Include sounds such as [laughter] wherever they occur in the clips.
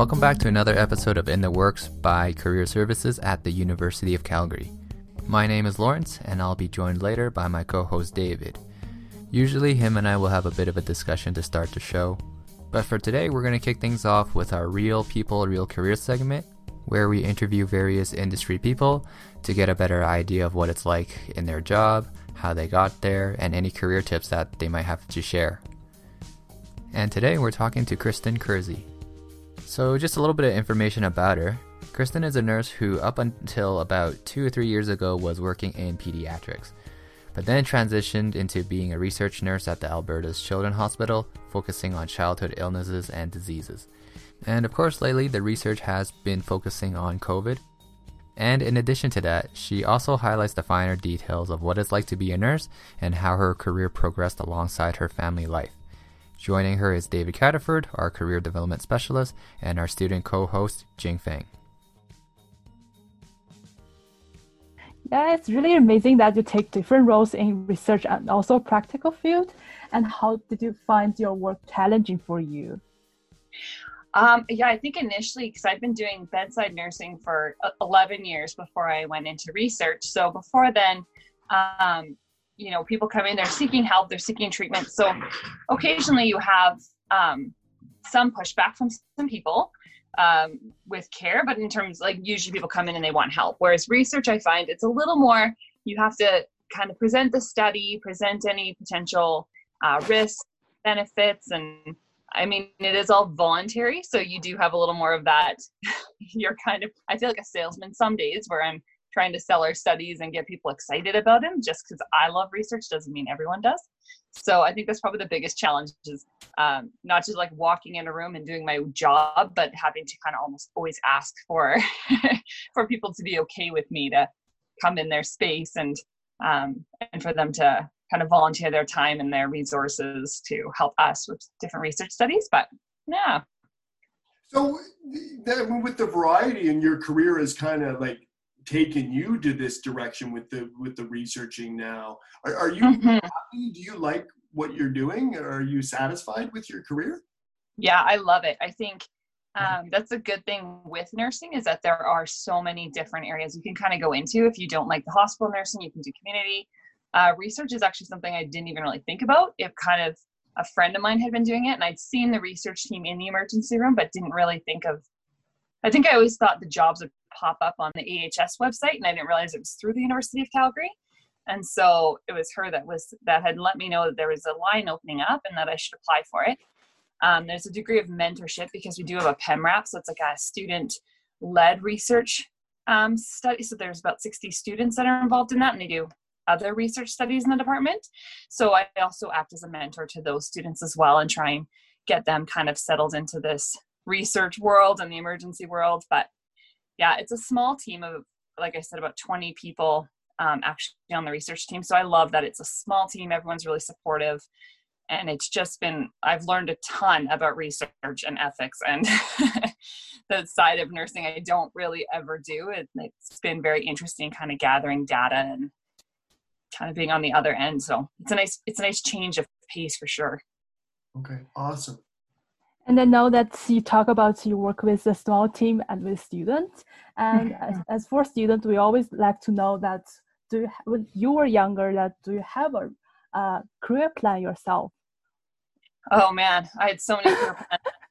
Welcome back to another episode of In the Works by Career Services at the University of Calgary. My name is Lawrence, and I'll be joined later by my co host David. Usually, him and I will have a bit of a discussion to start the show, but for today, we're going to kick things off with our Real People, Real Career segment, where we interview various industry people to get a better idea of what it's like in their job, how they got there, and any career tips that they might have to share. And today, we're talking to Kristen Kersey. So, just a little bit of information about her. Kristen is a nurse who, up until about two or three years ago, was working in pediatrics, but then transitioned into being a research nurse at the Alberta's Children's Hospital, focusing on childhood illnesses and diseases. And of course, lately, the research has been focusing on COVID. And in addition to that, she also highlights the finer details of what it's like to be a nurse and how her career progressed alongside her family life. Joining her is David Catterford, our career development specialist, and our student co host, Jing Feng. Yeah, it's really amazing that you take different roles in research and also practical field. And how did you find your work challenging for you? Um, yeah, I think initially, because I've been doing bedside nursing for 11 years before I went into research. So before then, um, you know, people come in, they're seeking help, they're seeking treatment. So occasionally you have um, some pushback from some people um, with care, but in terms like usually people come in and they want help. Whereas research, I find it's a little more, you have to kind of present the study, present any potential uh, risks, benefits, and I mean, it is all voluntary. So you do have a little more of that. [laughs] You're kind of, I feel like a salesman some days where I'm trying to sell our studies and get people excited about them just because I love research doesn't mean everyone does. So I think that's probably the biggest challenge is um, not just like walking in a room and doing my job, but having to kind of almost always ask for [laughs] for people to be okay with me to come in their space and um, and for them to kind of volunteer their time and their resources to help us with different research studies. But yeah. So that, with the variety in your career is kind of like taken you to this direction with the with the researching now. Are, are you mm-hmm. happy? Do you like what you're doing? Are you satisfied with your career? Yeah, I love it. I think um, that's a good thing with nursing is that there are so many different areas you can kind of go into. If you don't like the hospital nursing, you can do community. Uh, research is actually something I didn't even really think about. If kind of a friend of mine had been doing it, and I'd seen the research team in the emergency room, but didn't really think of. I think I always thought the jobs would pop up on the AHS website, and I didn't realize it was through the University of Calgary. And so it was her that was that had let me know that there was a line opening up and that I should apply for it. Um, there's a degree of mentorship because we do have a PEMRAP, so it's like a student-led research um, study. So there's about 60 students that are involved in that, and they do other research studies in the department. So I also act as a mentor to those students as well and try and get them kind of settled into this research world and the emergency world. But yeah, it's a small team of, like I said, about 20 people um, actually on the research team. So I love that it's a small team. Everyone's really supportive. And it's just been, I've learned a ton about research and ethics and [laughs] the side of nursing I don't really ever do. It, it's been very interesting kind of gathering data and kind of being on the other end. So it's a nice it's a nice change of pace for sure. Okay, awesome. And I know that you talk about you work with a small team and with students. And as, as for students, we always like to know that do you, when you were younger, that do you have a uh, career plan yourself? Oh man, I had so many career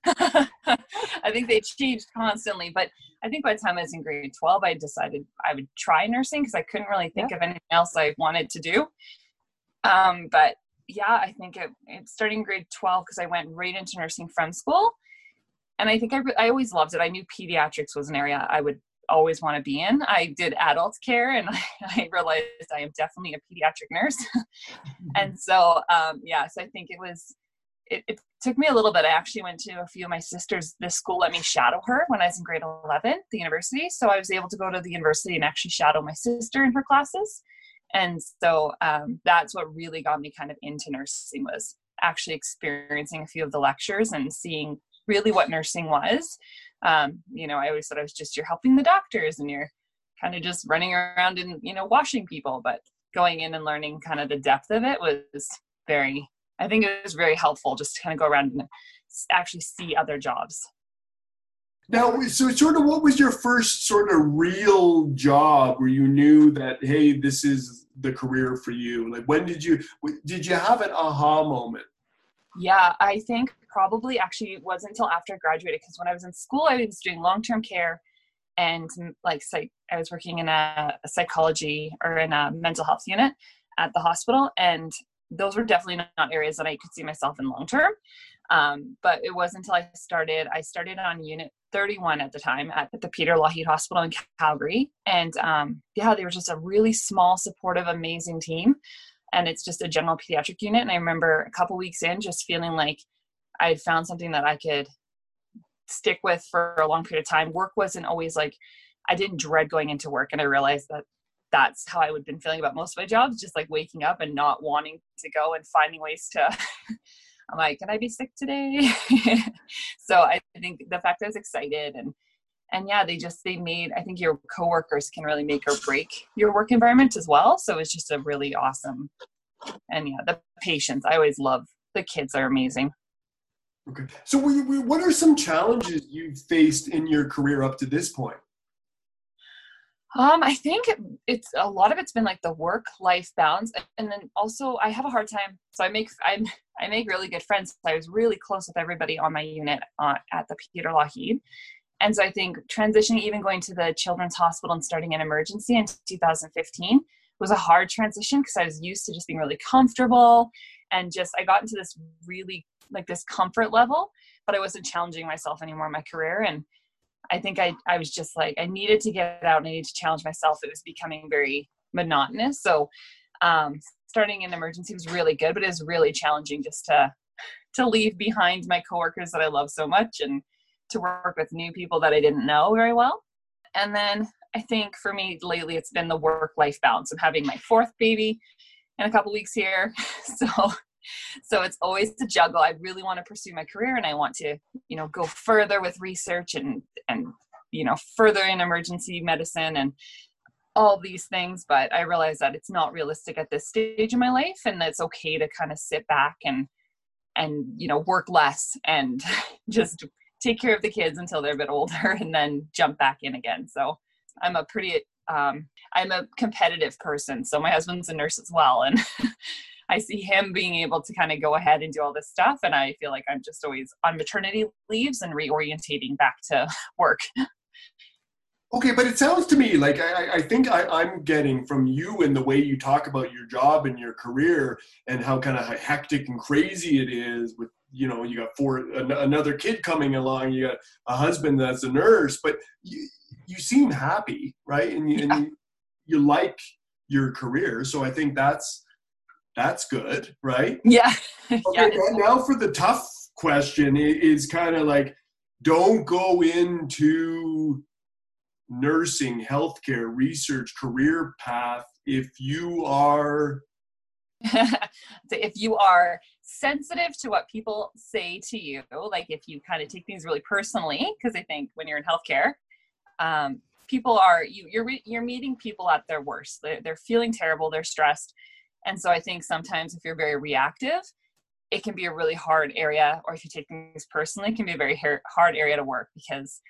plans. [laughs] I think they changed constantly. But I think by the time I was in grade 12, I decided I would try nursing because I couldn't really think yeah. of anything else I wanted to do. Um, but yeah, I think it, it starting grade 12 because I went right into nursing from school. And I think I, I always loved it. I knew pediatrics was an area I would always want to be in. I did adult care and I, [laughs] I realized I am definitely a pediatric nurse. [laughs] and so, um, yeah, so I think it was it, it, took me a little bit. I actually went to a few of my sisters. This school let me shadow her when I was in grade 11, the university. So I was able to go to the university and actually shadow my sister in her classes. And so um, that's what really got me kind of into nursing was actually experiencing a few of the lectures and seeing really what nursing was. Um, you know, I always thought I was just you're helping the doctors and you're kind of just running around and you know washing people, but going in and learning kind of the depth of it was very I think it was very helpful just to kind of go around and actually see other jobs. Now, so sort of what was your first sort of real job where you knew that, hey, this is the career for you? Like, when did you, did you have an aha moment? Yeah, I think probably actually it wasn't until after I graduated because when I was in school, I was doing long term care and mm, like psych, I was working in a, a, psychology or in a mental health unit at the hospital, and those were definitely not areas that I could see myself in long term. Um, but it wasn't until I started. I started on Unit 31 at the time at the Peter Lougheed Hospital in Calgary, and um, yeah, they were just a really small, supportive, amazing team. And it's just a general pediatric unit. And I remember a couple weeks in, just feeling like I had found something that I could stick with for a long period of time. Work wasn't always like I didn't dread going into work, and I realized that that's how I would have been feeling about most of my jobs, just like waking up and not wanting to go and finding ways to. [laughs] I'm like, can I be sick today? [laughs] so I think the fact that I was excited and and yeah, they just they made I think your coworkers can really make or break your work environment as well. So it's just a really awesome and yeah, the patients. I always love the kids are amazing. Okay. So, we, we, what are some challenges you've faced in your career up to this point? Um, I think it's a lot of it's been like the work life balance, and then also I have a hard time. So I make I'm I make really good friends. I was really close with everybody on my unit uh, at the Peter Lougheed, and so I think transitioning, even going to the Children's Hospital and starting an emergency in 2015 was a hard transition because I was used to just being really comfortable and just I got into this really like this comfort level, but I wasn't challenging myself anymore in my career. And I think I, I was just like, I needed to get out and I needed to challenge myself. It was becoming very monotonous. So um, starting in emergency was really good, but it was really challenging just to, to leave behind my coworkers that I love so much and to work with new people that I didn't know very well. And then I think for me lately, it's been the work life balance. I'm having my fourth baby in a couple weeks here. [laughs] So so it's always a juggle. I really want to pursue my career and i want to you know go further with research and and you know further in emergency medicine and all these things but i realize that it's not realistic at this stage in my life and it's okay to kind of sit back and and you know work less and [laughs] just take care of the kids until they're a bit older [laughs] and then jump back in again. So i'm a pretty um, i'm a competitive person. So my husband's a nurse as well and [laughs] I see him being able to kind of go ahead and do all this stuff. And I feel like I'm just always on maternity leaves and reorientating back to [laughs] work. Okay, but it sounds to me like I, I think I, am getting from you and the way you talk about your job and your career and how kind of hectic and crazy it is with you know you got four another kid coming along you got a husband that's a nurse but you, you seem happy right and, you, yeah. and you, you like your career so i think that's that's good, right? Yeah. [laughs] Okay, yeah, now for the tough question is kind of like don't go into nursing, healthcare, research, career path if you are [laughs] if you are sensitive to what people say to you, like if you kind of take things really personally, because I think when you're in healthcare, um, people are you you're you're meeting people at their worst. They're, they're feeling terrible. They're stressed. And so I think sometimes if you're very reactive, it can be a really hard area, or if you take things personally, it can be a very hard area to work because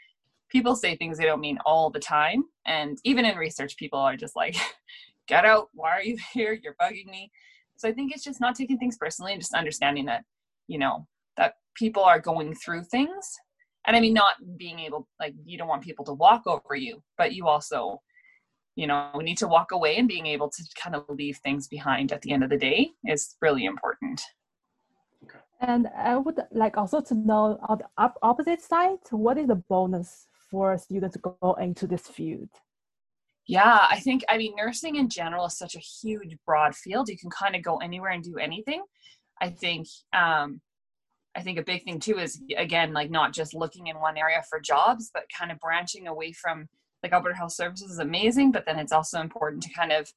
people say things they don't mean all the time. And even in research, people are just like, [laughs] get out, why are you [laughs] here? You're bugging me. So I think it's just not taking things personally and just understanding that, you know, that people are going through things. And I mean, not being able, like, you don't want people to walk over you, but you also you know we need to walk away and being able to kind of leave things behind at the end of the day is really important. And i would like also to know on the opposite side what is the bonus for a student to go into this field? Yeah i think i mean nursing in general is such a huge broad field. You can kind of go anywhere and do anything. I think um I think a big thing too is again like not just looking in one area for jobs, but kind of branching away from like Alberta Health Services is amazing, but then it's also important to kind of,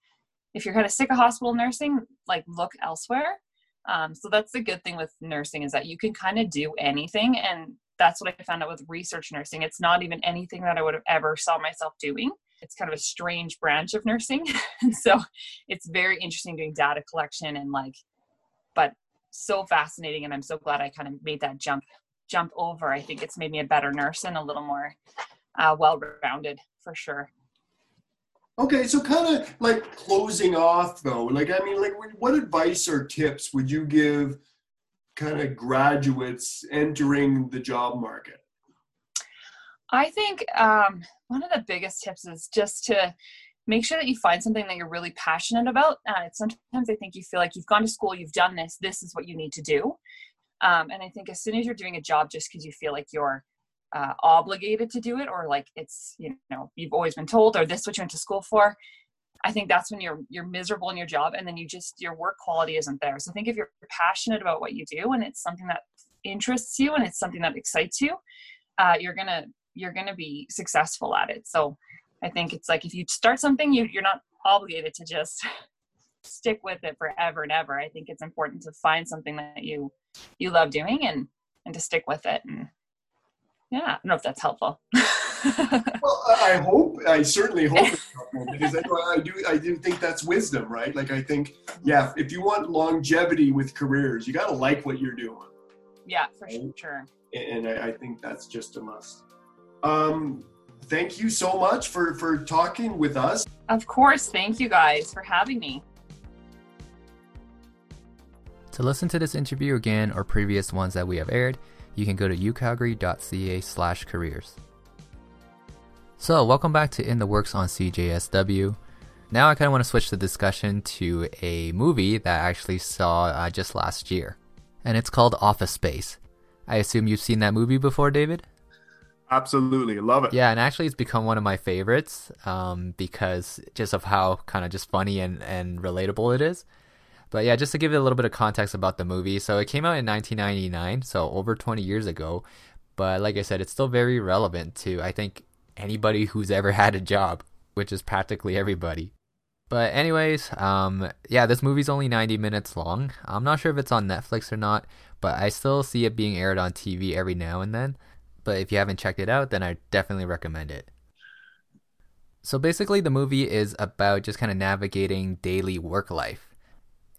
if you're kind of sick of hospital nursing, like look elsewhere. Um, so that's the good thing with nursing is that you can kind of do anything, and that's what I found out with research nursing. It's not even anything that I would have ever saw myself doing. It's kind of a strange branch of nursing, [laughs] and so it's very interesting doing data collection and like, but so fascinating, and I'm so glad I kind of made that jump jump over. I think it's made me a better nurse and a little more uh, well-rounded for sure. Okay, so kind of like closing off though, like I mean, like what advice or tips would you give kind of graduates entering the job market? I think um, one of the biggest tips is just to make sure that you find something that you're really passionate about. Uh, sometimes I think you feel like you've gone to school, you've done this, this is what you need to do. Um, and I think as soon as you're doing a job just because you feel like you're uh, obligated to do it or like it's you know you've always been told or this is what you went to school for i think that's when you're you're miserable in your job and then you just your work quality isn't there. So think if you're passionate about what you do and it's something that interests you and it's something that excites you uh, you're gonna you're gonna be successful at it. So i think it's like if you start something you you're not obligated to just [laughs] stick with it forever and ever. I think it's important to find something that you you love doing and and to stick with it and yeah i don't know if that's helpful. [laughs] Well i hope i certainly hope it's [laughs] helpful because I, I do i do think that's wisdom right? Like i think yeah if you want longevity with careers you got to like what you're doing. Yeah for right? sure. And I, I think that's just a must. Um thank you so much for for talking with us. Of course thank you guys for having me. To listen to this interview again or previous ones that we have aired you can go to ucalgary.ca slash careers. So, welcome back to In the Works on CJSW. Now I kind of want to switch the discussion to a movie that I actually saw uh, just last year, and it's called Office Space. I assume you've seen that movie before, David? Absolutely, love it. Yeah, and actually, it's become one of my favorites um, because just of how kind of just funny and, and relatable it is. But yeah, just to give you a little bit of context about the movie. So it came out in 1999, so over 20 years ago. But like I said, it's still very relevant to, I think, anybody who's ever [laughs] had a job, which is practically everybody. But anyways, um, yeah, this movie's only 90 minutes long. I'm not sure if it's on Netflix or not, but I still see it being aired on TV every now and then. But if you haven't checked it out, then I definitely recommend it. So basically, the movie is about just kind of navigating daily work life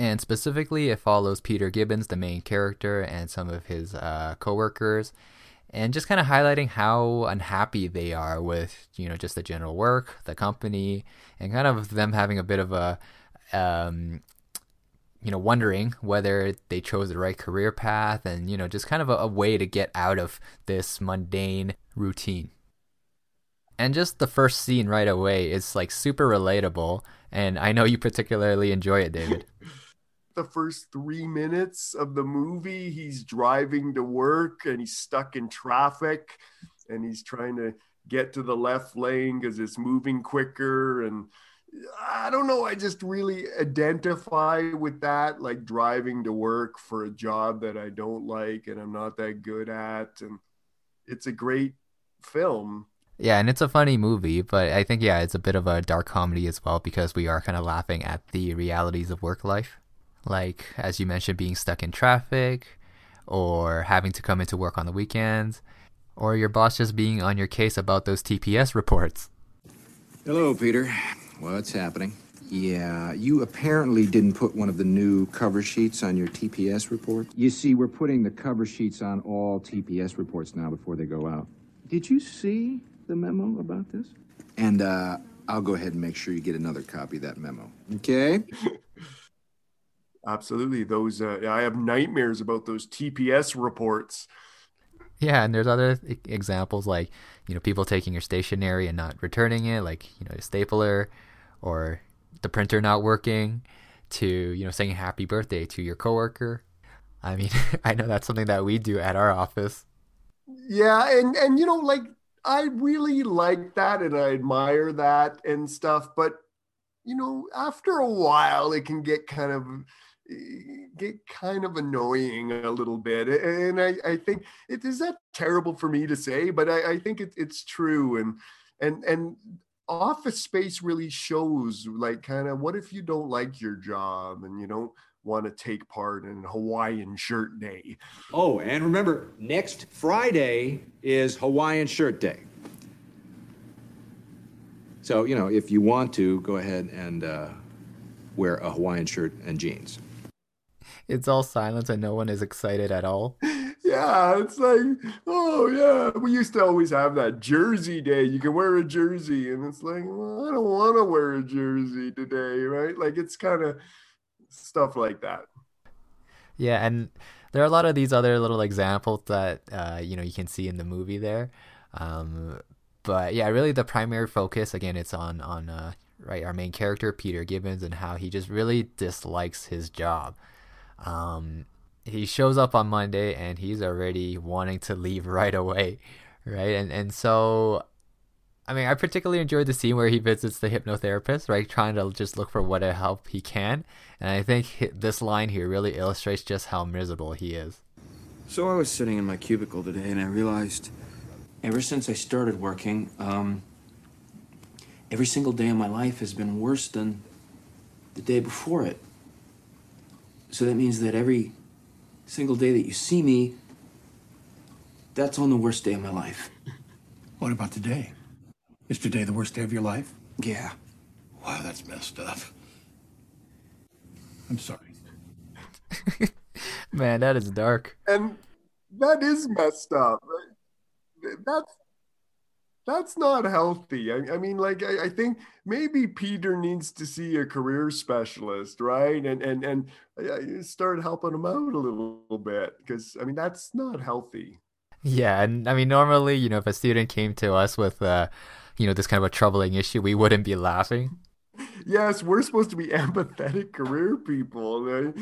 and specifically it follows Peter Gibbons, the main character, and some of his uh, coworkers, and just kind of highlighting how unhappy they are with you know just the general work, the company, and kind of them having a bit of a um, you know wondering whether they chose the right career path, and you know just kind of a, a way to get out of this mundane routine. And just the first scene right away is like super relatable, and I know you particularly enjoy it, David. [laughs] the first three minutes of the movie, he's driving to work and he's stuck in traffic and he's trying to get to the left lane because it's moving quicker. And I don't know, I just really identify with that, like driving to work for a job that I don't like and I'm not that good at. And it's a great film. Yeah, and it's a funny movie, but I think yeah, it's a bit of a dark comedy as well because we are kind of laughing at the realities of work life like as you mentioned, being stuck in traffic, or having to come into work on the weekends, or your boss just being on your case about those TPS reports. Hello, Peter. What's happening? Yeah, you apparently didn't put one of the new cover sheets on your TPS report. You see, we're putting the cover sheets on all TPS reports now before they go out. Did you see the memo about this? And uh, I'll go ahead and make sure you get another copy of that memo. Okay? [laughs] Absolutely. Those, uh, I have nightmares about those TPS reports. Yeah, and there's other examples like, you know, people taking your stationery and not returning it, like, you know, a stapler or the printer not working, to, you know, saying happy birthday to your coworker. I mean, [laughs] I know that's something that we do at our office. Yeah, and and you know, like I really like that and I admire that and stuff, but you know, after a while it can get kind of get kind of annoying a little bit and i, I think it is that terrible for me to say but i, I think it, it's true and and and office space really shows like kind of what if you don't like your job and you don't want to take part in hawaiian shirt day? Oh and remember next friday is hawaiian shirt day. So you know if you want to go ahead and uh, wear a hawaiian shirt and jeans it's all silence and no one is excited at all. [laughs] Yeah, it's like, oh yeah, we used to always have that jersey day. You can wear a jersey, and it's like, well, I don't want to wear a jersey today, right? Like it's kind of stuff like that. Yeah, and there are a lot of these other little examples that uh, you know you can see in the movie there. Um, but yeah, really the primary focus again, it's on on uh, right our main character Peter Gibbons and how he just really dislikes his job. Um, he shows up on Monday and he's already wanting to leave [laughs] right away, right? And and so, I mean, I particularly enjoyed the scene where he visits the hypnotherapist, right, trying to just look for what help he can. And I think this line here really illustrates just how miserable he is. So I was sitting in my cubicle today and I realized, ever since I started working, um, every single day of my life has been worse than the day before it. So that means that every single day that you see me, that's on the worst day of my life. [laughs] What about today? Is today the worst day of your life? Yeah. Wow, that's messed up. I'm sorry. [laughs] Man, that is dark. And that is messed up. That's that's not healthy. I, I mean, like I, I, think maybe Peter needs to see a career specialist, right? And and and uh, start helping him out a little bit because I mean that's not healthy. Yeah, and I mean normally, you know, if a student came to us with, uh, you know, this kind of a troubling issue, we wouldn't be laughing. Yes, we're supposed to be [laughs] empathetic career people, right?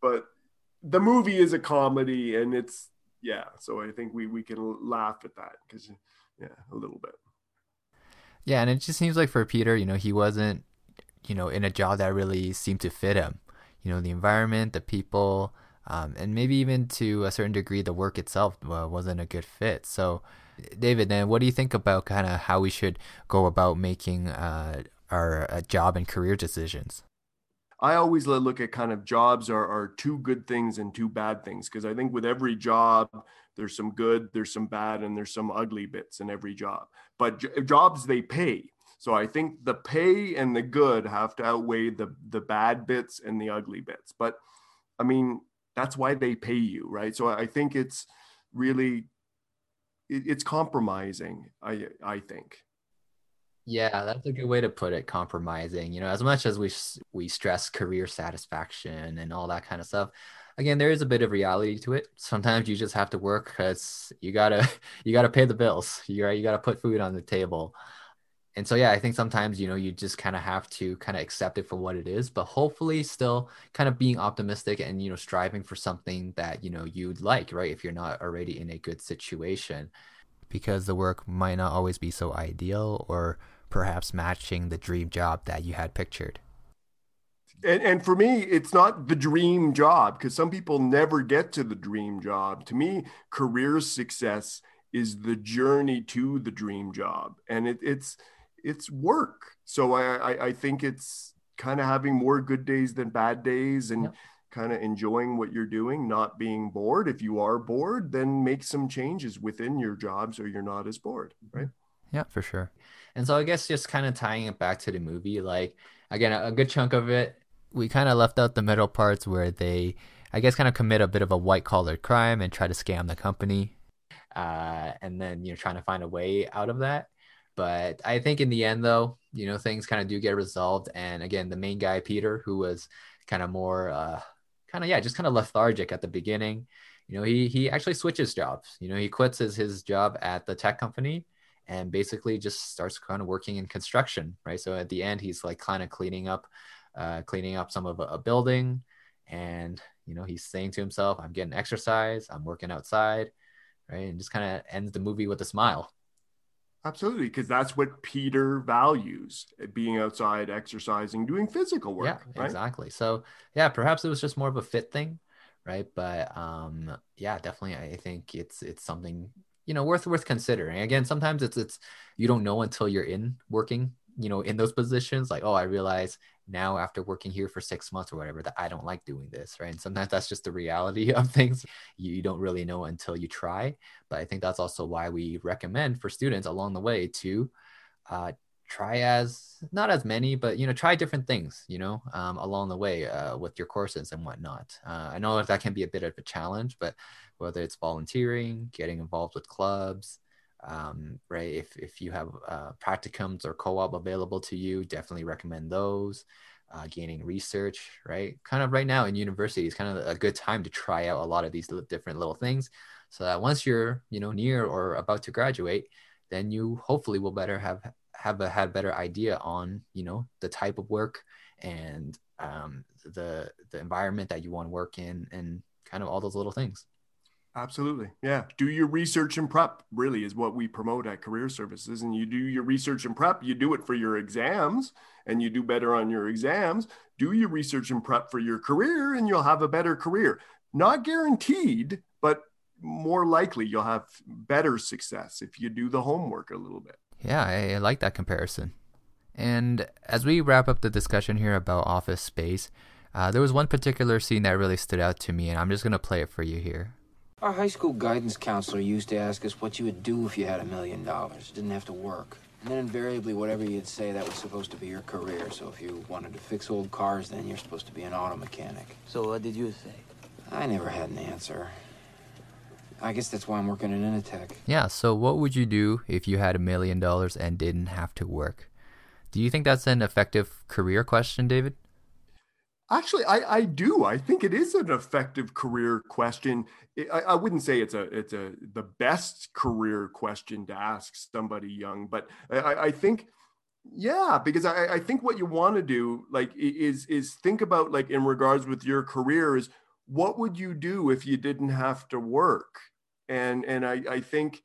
but the movie is a comedy, and it's yeah. So I think we we can laugh at that because yeah, a little bit. Yeah, and it just seems like for Peter, you know, he wasn't, you know, in a job that really seemed to fit him. You know, the environment, the people, um, and maybe even to a certain degree, the work itself uh, wasn't a good fit. So, David, then what do you think about kind of how we should go about making uh, our uh, job and career decisions? I always look at kind of jobs are, are two good things and two bad things because I think with every job, there's some good, there's some bad, and there's some ugly bits in every job. But j- jobs they pay. So I think the pay and the good have to outweigh the the bad bits and the ugly bits. But I mean, that's why they pay you, right? So I think it's really it, it's compromising. I I think. Yeah, that's a good way to put it. Compromising, you know, as much as we we stress career satisfaction and all that kind of stuff, again, there is a bit of reality to it. Sometimes you just have to work because you gotta [laughs] you gotta pay the bills. You you gotta put food on the table. And so yeah, I think sometimes you know you just kind of have to kind of accept it for what it is, but hopefully still kind of being optimistic and you know striving for something that you know you'd like, right? If you're not already in a good situation, because the work might not always be so ideal or perhaps matching the dream job that you had pictured and, and for me it's not the dream job because some people never get to the dream job. To me career success is the journey to the dream job and it, it's it's work. So I, I, I think it's kind of having more good days than bad days and yep. kind of enjoying what you're doing not being bored. If you are bored then make some changes within your job so you're not as bored mm-hmm. right? Yeah for sure. And so i guess just kind of tying it back to the movie like again a good chunk of it we kind of left out the middle parts where they, I guess, kind of commit a bit of a white collar crime and try to scam the company, uh, and then you know trying to find a way out of that. But I think in the end, though, you know, things kind of do get resolved. And again, the main guy, Peter, who was kind of more, uh, kind of yeah, just kind of lethargic at the beginning. You know, he he actually switches jobs. You know, he quits his his job at the tech company and basically just starts kind of working in construction, right? So at the end, he's like kind of cleaning up uh, cleaning up some of a, a building. And, you know, he's saying to himself, I'm getting exercise, I'm working outside, right? And just kind of ends the movie with a smile. Absolutely, because that's what Peter values being outside, exercising, doing physical work. Yeah, right? exactly. So, yeah, perhaps it was just more of a fit thing, right? But um, yeah, definitely, I think it's it's something you know worth worth considering. Again, sometimes it's it's you don't know until you're in working, you know, in those positions. Like, oh, I realize now after working here for six months or whatever that i don't like doing this right? And sometimes that's just the reality [laughs] of things. You, don't really know until you try. But i think that's also why we recommend for students along the way to uh, try as not as many, but you know, try different things, you know, um, along the way uh, with your courses and whatnot. Uh, I know that can be a bit of a challenge, but whether it's volunteering, getting involved with clubs, um, right? If if you have uh, practicums or co-op available to you, definitely recommend those. Uh, gaining research, right? Kind of right now in university is kind of a good time to try out a lot of these different little things, so that once you're you know near or about to graduate, then you hopefully will better have have a had better idea on you know the type of work and um, the the environment that you want to work in and kind of all those little things absolutely. Yeah. Do your research and prep really is what we promote at career services and you do your research and prep you do it for your exams and you do better on your exams. Do your research and prep for your career and you'll have a better career. Not guaranteed but more likely you'll have better success if you do the homework a little bit. Yeah, I, I like that comparison. And as we wrap up the discussion here about office space, uh, there was one particular scene that really stood out to me, and I'm just going to play it for you here. Our high school guidance counselor used to ask us what you would do if you had a million dollars. Didn't have to work. And then invariably, whatever you'd say, that was supposed to be your career. So if you wanted to fix old cars, then you're supposed to be an auto mechanic. So what did you say? I never had an answer. I guess that's why I'm working at Initech. Yeah, so what would you do if you had a million dollars and didn't have to work? Do you think that's an effective career question, David? Actually, I, I do. I think it is an effective career question. I, I wouldn't say it's a it's a the best career question to ask somebody young, but I, I think yeah, because I, I think what you want to do like is is think about like in regards with your career is what would you do if you didn't have to work and and i i think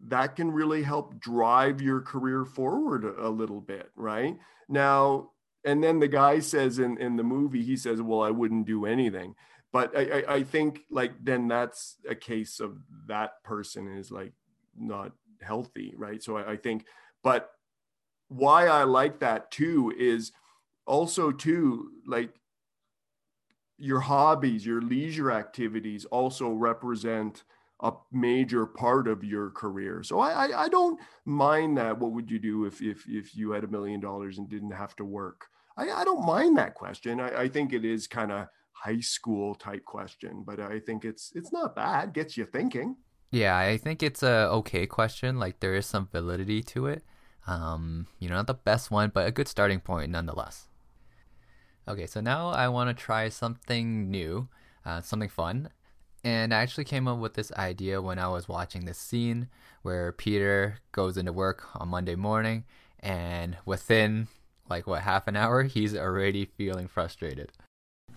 that can really help drive your career forward a, little bit right now and then the guy says in in the movie he says well i wouldn't do anything. But i i, I think like then that's a case of that person is like not healthy right? So I, I think but why i like that too is also too like your hobbies, your leisure activities also represent a major part of your career. So I, I, I, don't mind that. What would you do if, if, if you had a million dollars and didn't have to work? I, I don't mind that question. I, I think it is kind of high school type question, but I think it's, it's not bad. Gets you thinking. Yeah. I think it's a okay question. Like there is some validity to it. Um, you know, not the best one, but a good starting point nonetheless. Okay, so now I want to try something new, uh, something fun. And I actually came up with this idea when I was watching this scene where Peter goes into work on Monday morning, and within like what half an hour, he's already feeling frustrated.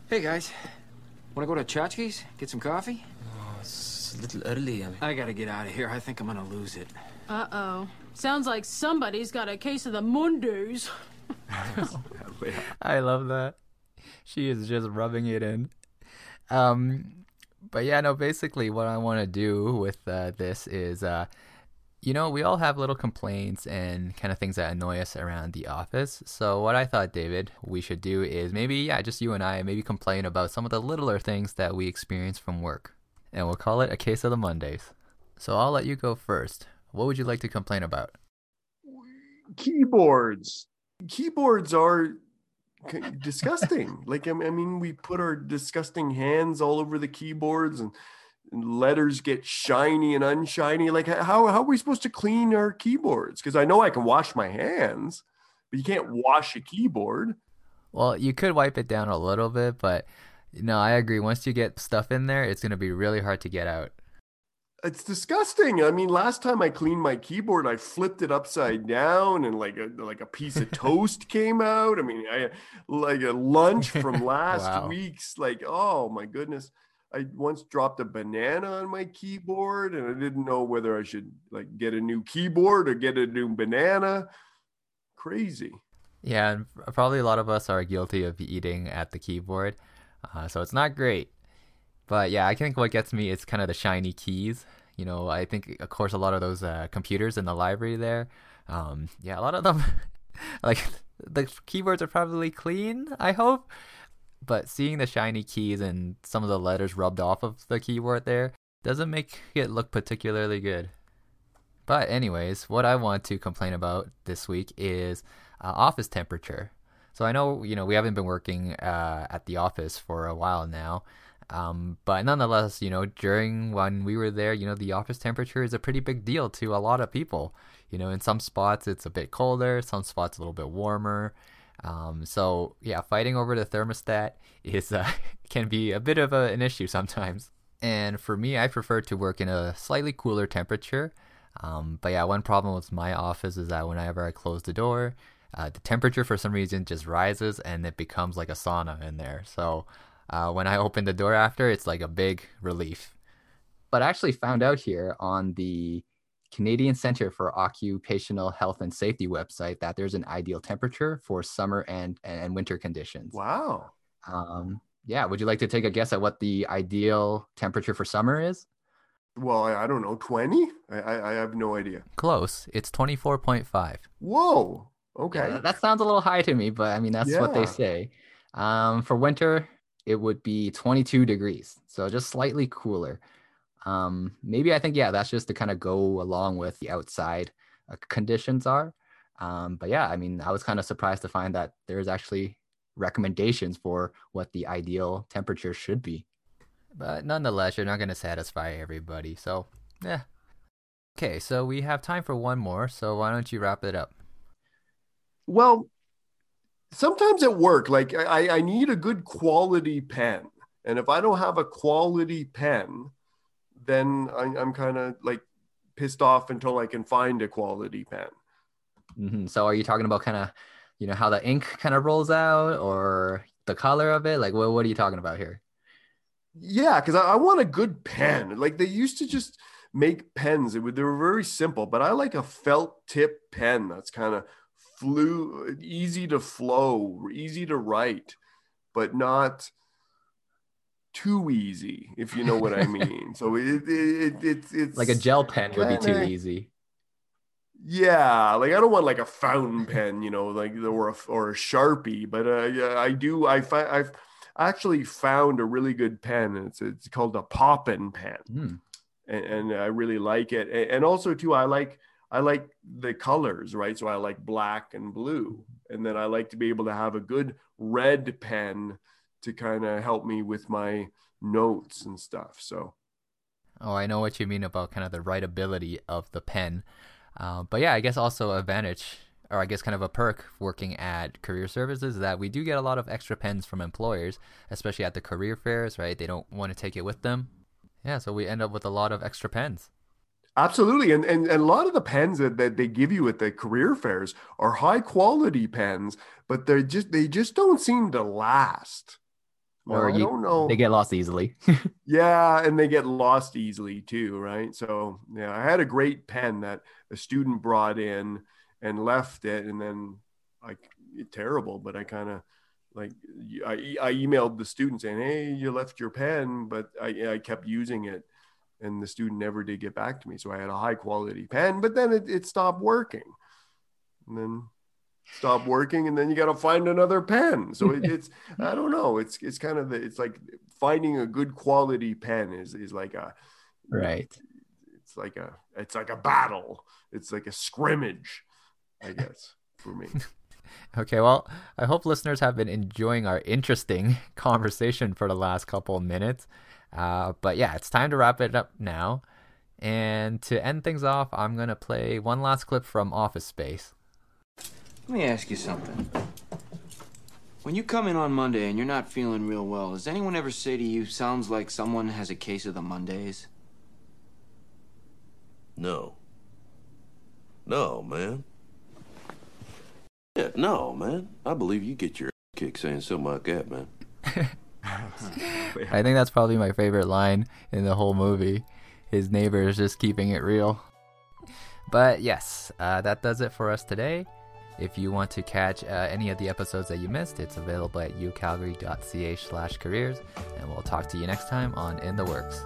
Hey guys, want to go to Chotchkie's? Get some coffee? Oh, it's a little early. I, mean. I gotta get out of here. I think I'm gonna lose it. Uh oh. Sounds like somebody's got a case of the Mondays. [laughs] I love that. She is just rubbing it in. Um, but yeah, no. Basically, what I want to do with uh, this is, uh, you know, we all have little complaints and kind of things that annoy us around the office. So what I thought, David, we should do is maybe, yeah, just you and I, maybe complain about some of the littler things that we experience from work, and we'll call it a case of the Mondays. So I'll let you go first. What would you like to complain about? Keyboards. Keyboards are disgusting. like I mean, we put our disgusting hands all over the keyboards and, letters get shiny and unshiny. Like how how are we supposed to clean our keyboards? Because I know I can wash my hands, but you can't wash a keyboard. Well, you could wipe it down a little bit, but no, I agree. Once you get stuff in there, it's going to be really hard to get out it's disgusting. I mean, last time I cleaned my keyboard, I flipped it upside down and like a like a piece of [laughs] toast came out. I mean, I like a lunch from [laughs] last wow. week's like, oh my goodness. I once dropped a banana on my keyboard and I didn't know whether I should like get a new keyboard or get a new banana. Crazy. Yeah, and probably a lot of us are guilty of eating at the keyboard. Uh, so it's not great. But yeah, I think what gets me is kind of the shiny keys. You know, I think of course a lot of those uh, computers in the library there. Um, yeah, a lot of them, [laughs] like the keyboards are probably clean. I hope, but seeing the shiny keys and some of the letters rubbed off of the keyboard there doesn't make it look particularly good. But, anyways, what I want to complain about this week is uh, office temperature. So I know, you know, we haven't been working uh, at the office for a while now. Um, but nonetheless, you know, during when we were there, you know, the office temperature is a pretty big deal to a lot of people. You know, in some spots it's a bit colder, some spots a little bit warmer. Um, so yeah, fighting over the thermostat [laughs] is uh, [laughs] can be a bit of a, an issue sometimes. And for me, I prefer to work in a slightly cooler temperature. Um, but yeah, one problem with my office is that whenever I close the door, uh, the temperature for some reason just rises and it becomes like a sauna in there. So uh, when I open the door after, it's like a big relief. But I actually found out here on the Canadian Center for Occupational Health and Safety website that there's an ideal temperature for summer and, and winter conditions. Wow. Um, yeah. Would you like to take a guess at what the ideal temperature for summer is? Well, I, I don't know, 20? I, I, I have no idea. Close. It's 24.5. Whoa. Okay. Yeah, that sounds a little high to me, but I mean, that's what they say. Um, for winter, it would be 22 degrees. So just slightly cooler. Um, maybe I think, yeah, that's just to kind of go along with the outside uh, conditions are. Um, but yeah, I mean, I was kind of surprised to find that there's actually recommendations for what the ideal temperature should be. But nonetheless, you're not going to satisfy everybody. So, yeah. Okay, so we have time for one more. So why don't you wrap it up? Well, sometimes at work, like I, I need a good quality pen. And if I don't have a quality pen, then I, I'm kind of like pissed off until I can find a quality pen. hmm So are you talking about kind of, you know, how the ink kind of rolls out or the color of it? Like, what, what are you talking about here? Yeah, because I, I want a good pen. Like they used to just make pens. It would, they were very simple, but I like a felt tip pen that's kind of flew, easy to flow, easy to write, but not too easy, if you know what I [laughs] mean. so it, it, it, it's it's Like a gel pen would be too easy. Yeah, like I don't want like a fountain pen, you know, like or a or a sharpie, but uh, yeah, I do. I fi- I've actually found a really good pen. It's it's called a Poppin pen, Hmm. and, and I really like it. And also too, I like I like the colors, right? So I like black and blue, and then I like to be able to have a good red pen to kind of help me with my notes and stuff. So Oh, I know what you mean about kind of the writability of the pen. Uh, but yeah, I guess also advantage, or I guess kind of a perk working at career services that we do get a lot of extra pens from employers, especially at the career fairs, right? They don't want to take it with them. Yeah, so we end up with a lot of extra pens. Absolutely. And, and, and a lot of the pens that, that they give you at the career fairs are high quality pens, but they're just they just don't seem to last. Or I you- don't know. They get lost easily. [laughs] yeah, and they get lost easily too, right? So yeah, I had a great pen that a student brought in and left it, and then like terrible, but I kind of like I, I emailed the student saying, "Hey, you left your pen," but I I kept using it, and the student never did get back to me. So I had a high quality pen, but then it, it stopped working, and then stopped working, and then you got to find another pen. So it, it's [laughs] I don't know. It's it's kind of the it's like finding a good quality pen is is like a right. It's like a it's like a battle. It's like a scrimmage, I guess, for me. [laughs] [laughs] Okay, well, I hope listeners have been enjoying our interesting [laughs] conversation for the last couple of minutes. Uh, but yeah, it's time to wrap it up now. And to end things off, I'm going to play one last clip from Office Space. Let me ask you something. When you come in on Monday and you're not feeling real well, does anyone ever say to you, sounds like someone has a case of the Mondays? No. No, man. Yeah, no, man. I believe you get your kick saying something like that, man. I think that's probably my favorite line in the whole movie. His neighbor is just keeping it real. But yes, uh, that does it for us today. If you want to catch uh, any of the episodes that you missed, it's available at ucalgary.ca slash careers. And we'll talk to you next time on In the Works.